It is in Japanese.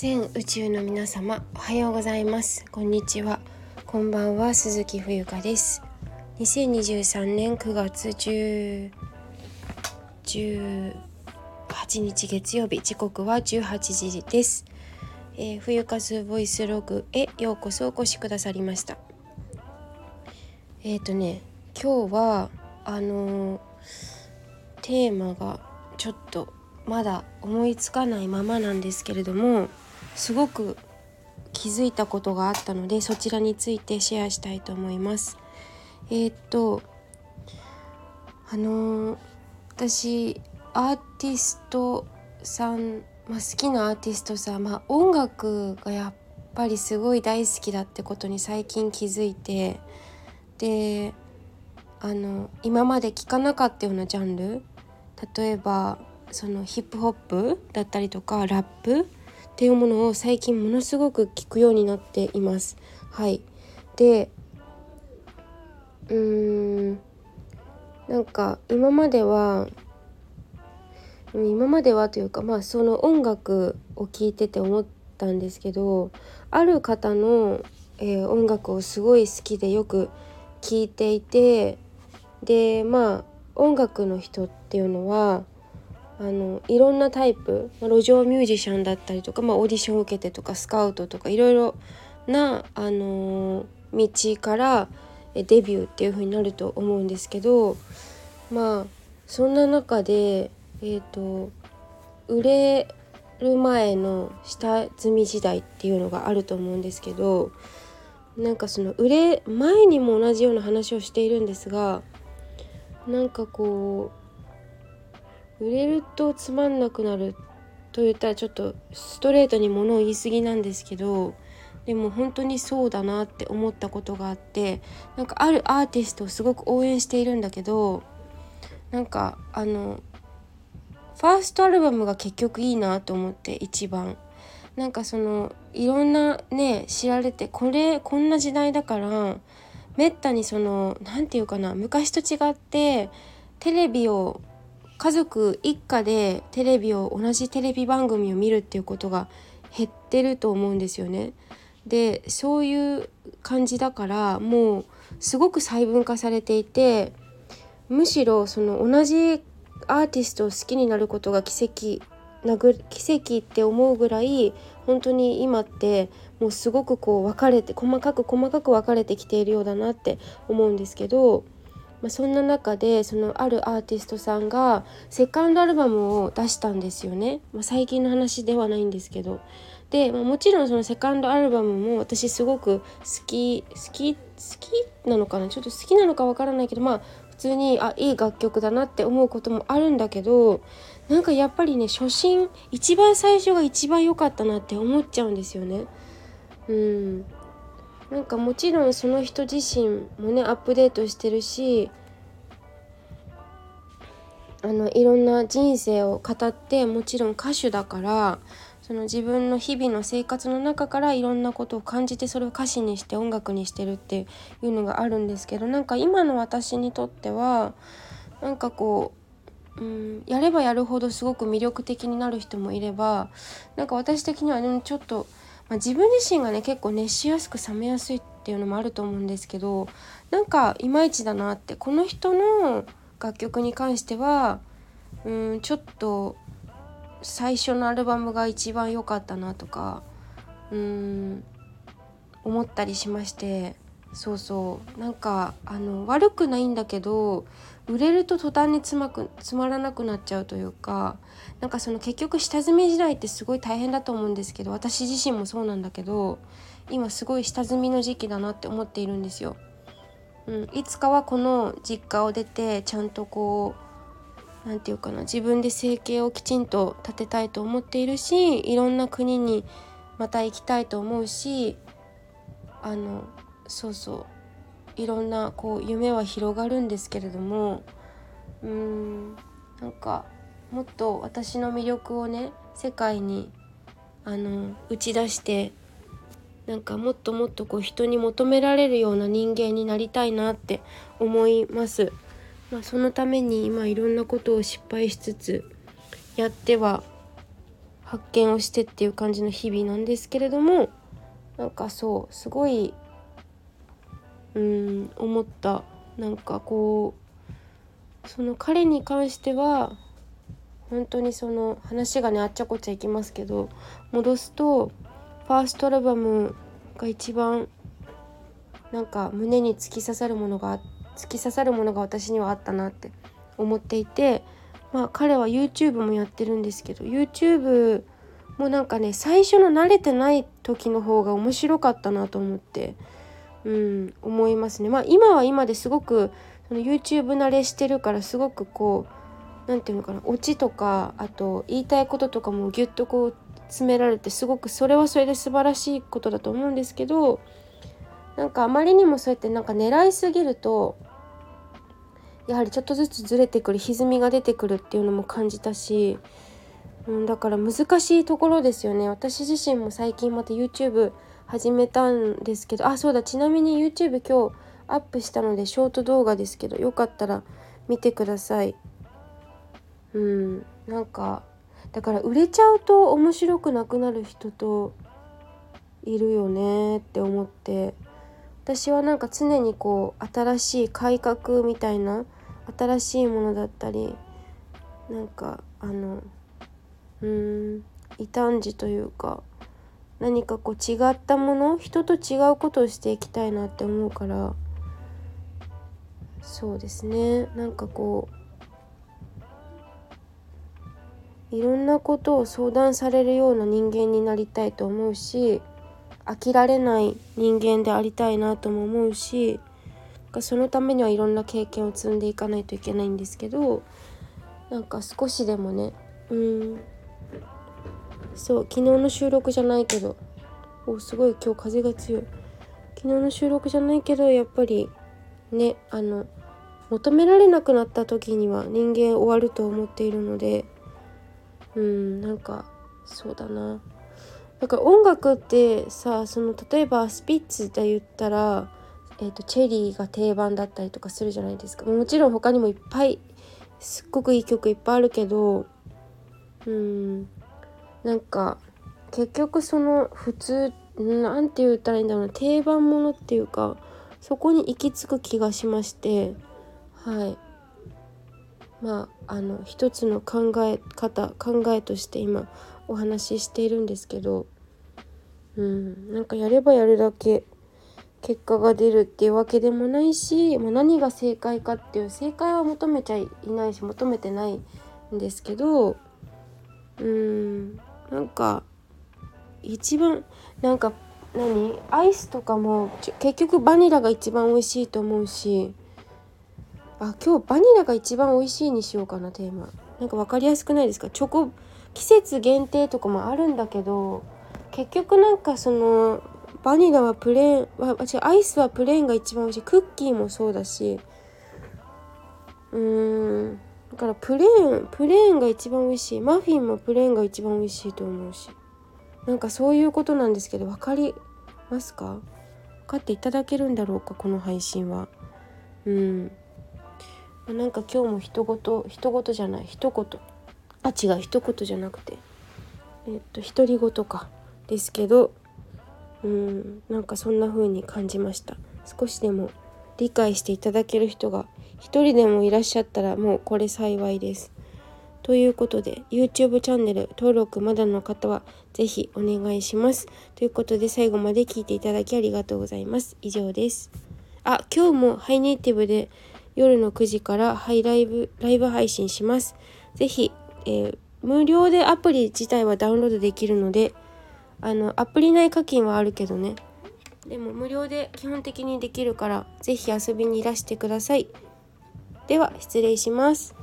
全宇宙の皆様おはようございます。こんにちは。こんばんは鈴木冬香です。2023年9月10 18日月曜日時刻は18時です、えー、冬風ボイスログへようこそお越しくださりました。えっ、ー、とね今日はあのー、テーマがちょっとまだ思いつかないままなんですけれどもすごく気づいたことがあったのでそちらについてシェアしたいと思います。えー、っとあのー、私アーティストさん、まあ、好きなアーティストさん、まあ、音楽がやっぱりすごい大好きだってことに最近気づいてであの今まで聞かなかったようなジャンル例えばそのヒップホップだったりとかラップっていうものを最近ものすごく聞くようになっています。はい、でうーんなんか今までは今まではというかまあその音楽を聴いてて思ったんですけどある方の、えー、音楽をすごい好きでよく聴いていてでまあ音楽の人っていうのはあのいろんなタイプ、ま、路上ミュージシャンだったりとか、まあ、オーディションを受けてとかスカウトとかいろいろな、あのー、道からデビューっていう風になると思うんですけどまあそんな中でえ、ー、と売れる前の下積み時代っていうのがあると思うんですけどなんかその売れ前にも同じような話をしているんですがなんかこう売れるとつまんなくなると言ったらちょっとストレートにものを言い過ぎなんですけどでも本当にそうだなって思ったことがあってなんかあるアーティストをすごく応援しているんだけどなんかあのファーストアルバムが結局いいなと思って一番。なんかそのいろんなね知られてこれこんな時代だからめったにその何て言うかな昔と違ってテレビを家族一家でテレビを同じテレビ番組を見るっていうことが減ってると思うんですよね。でそういう感じだからもうすごく細分化されていてむしろその同じアーティストを好きになることが奇跡なぐ奇跡って思うぐらい本当に今ってもうすごくこう分かれて細かく細かく分かれてきているようだなって思うんですけど、まあ、そんな中でそのあるアーティストさんがセカンドアルバムを出したんですよね、まあ、最近の話ではないんですけど。で、まあ、もちろんそのセカンドアルバムも私すごく好き好き好きなのかな？ちょっと好きなのかわからないけどまあ普通にあいい楽曲だなって思うこともあるんだけどなんかやっぱりね初心一番最初が一番良かったなって思っちゃうんですよね。うんなんかもちろんその人自身もねアップデートしてるしあのいろんな人生を語ってもちろん歌手だからその自分の日々の生活の中からいろんなことを感じてそれを歌詞にして音楽にしてるっていうのがあるんですけどなんか今の私にとってはなんかこう、うん、やればやるほどすごく魅力的になる人もいればなんか私的には、ね、ちょっとまあ、自分自身がね結構熱しやすく冷めやすいっていうのもあると思うんですけどなんかいまいちだなってこの人の楽曲に関してはうんちょっと最初のアルバムが一番良かったなとかうん思ったりしましてそうそうなんかあの悪くないんだけど売れると途端につまくつまらなくなっちゃうというかなんかその結局下積み時代ってすごい大変だと思うんですけど私自身もそうなんだけど今すごい下積みの時期だなって思っているんですよ。うん、いつかはこの実家を出てちゃんとこう何て言うかな自分で生計をきちんと立てたいと思っているしいろんな国にまた行きたいと思うしあのそうそういろんなこう夢は広がるんですけれどもうーんなんかもっと私の魅力をね世界にあの打ち出してなんかもっともっとこう人に求められるような人間になりたいなって思います。まあ、そのために今いろんなことを失敗しつつやっては発見をしてっていう感じの日々なんですけれどもなんかそうすごいうん思った。なんかこうその彼に関しては本当にその話がねあっちゃこっちゃいきますけど戻すとファーストアルバムが一番なんか胸に突き刺さるものが突き刺さるものが私にはあったなって思っていてまあ彼は YouTube もやってるんですけど YouTube もなんかね最初の慣れてない時の方が面白かったなと思ってうん思いますね。まあ今は今ですごくその YouTube 慣れしてるからすごくこう何て言うのかなオチとかあと言いたいこととかもギュッとこう詰められてすごくそれはそれで素晴らしいことだと思うんですけどなんかあまりにもそうやってなんか狙いすぎるとやはりちょっとずつずれてくる歪みが出てくるっていうのも感じたし、うん、だから難しいところですよね私自身も最近また YouTube 始めたんですけどあそうだちなみに YouTube 今日アップしたのでショート動画ですけどよかったら見てください。うんなんかだから売れちゃうと面白くなくなる人といるよねって思って私はなんか常にこう新しい改革みたいな新しいものだったりなんかあのうーん異端児というか何かこう違ったもの人と違うことをしていきたいなって思うから。そうですね。なんかこういろんなことを相談されるような人間になりたいと思うし飽きられない人間でありたいなとも思うしそのためにはいろんな経験を積んでいかないといけないんですけどなんか少しでもねうんそう昨日の収録じゃないけど。おすごい今日風が強い。昨日の収録じゃないけどやっぱりねあの求められなくなった時には人間終わると思っているのでうんなんかそうだな。だから音楽ってさその例えばスピッツで言ったら、えーと、チェリーが定番だったりとかするじゃないですか。もちろん他にもいっぱいすっごくいい曲いっぱいあるけどうん。なんか結局その普通なんて言ったらいいんだろうな定番ものっていうかそこに行き着く気がしましてはい。まああの一つの考え方考えとして今お話ししているんですけどうんなんかやればやるだけ結果が出るっていうわけでもないし、まあ、何が正解かっていう正解は求めちゃいないし求めてないんですけどうんなんか一番なんか何？アイスとかも結局バニラが一番美味しいと思うしあ今日バニラが一番美味しいにしようかなテーマ。なんか分かりやすくないですか？チョコ季節限定とかもあるんだけど結局なんかそのバニラはプレーンは違うアイスはプレーンが一番美味しい。クッキーもそうだしうーん。だからプレーンプレーンが一番美味しい。マフィンもプレーンが一番美味しいと思うし。なんかそういうことなんですけど分かりますか？分かっていただけるんだろうかこの配信は。うん。なんか今日も一言一言じゃない。一言。あ違う。一言じゃなくて。えっと独り言か。ですけどうん。なんかそんな風に感じました。少しでも理解していただける人が一人でもいらっしゃったらもうこれ幸いです。ということで YouTube チャンネル登録まだの方は是非お願いします。ということで最後まで聞いていただきありがとうございます。以上です。あ今日もハイネイティブで夜の9時からハイライブライブ配信します。是非えー、無料でアプリ自体はダウンロードできるのであのアプリ内課金はあるけどね。でも無料で基本的にできるから是非遊びにいらしてください。では失礼します。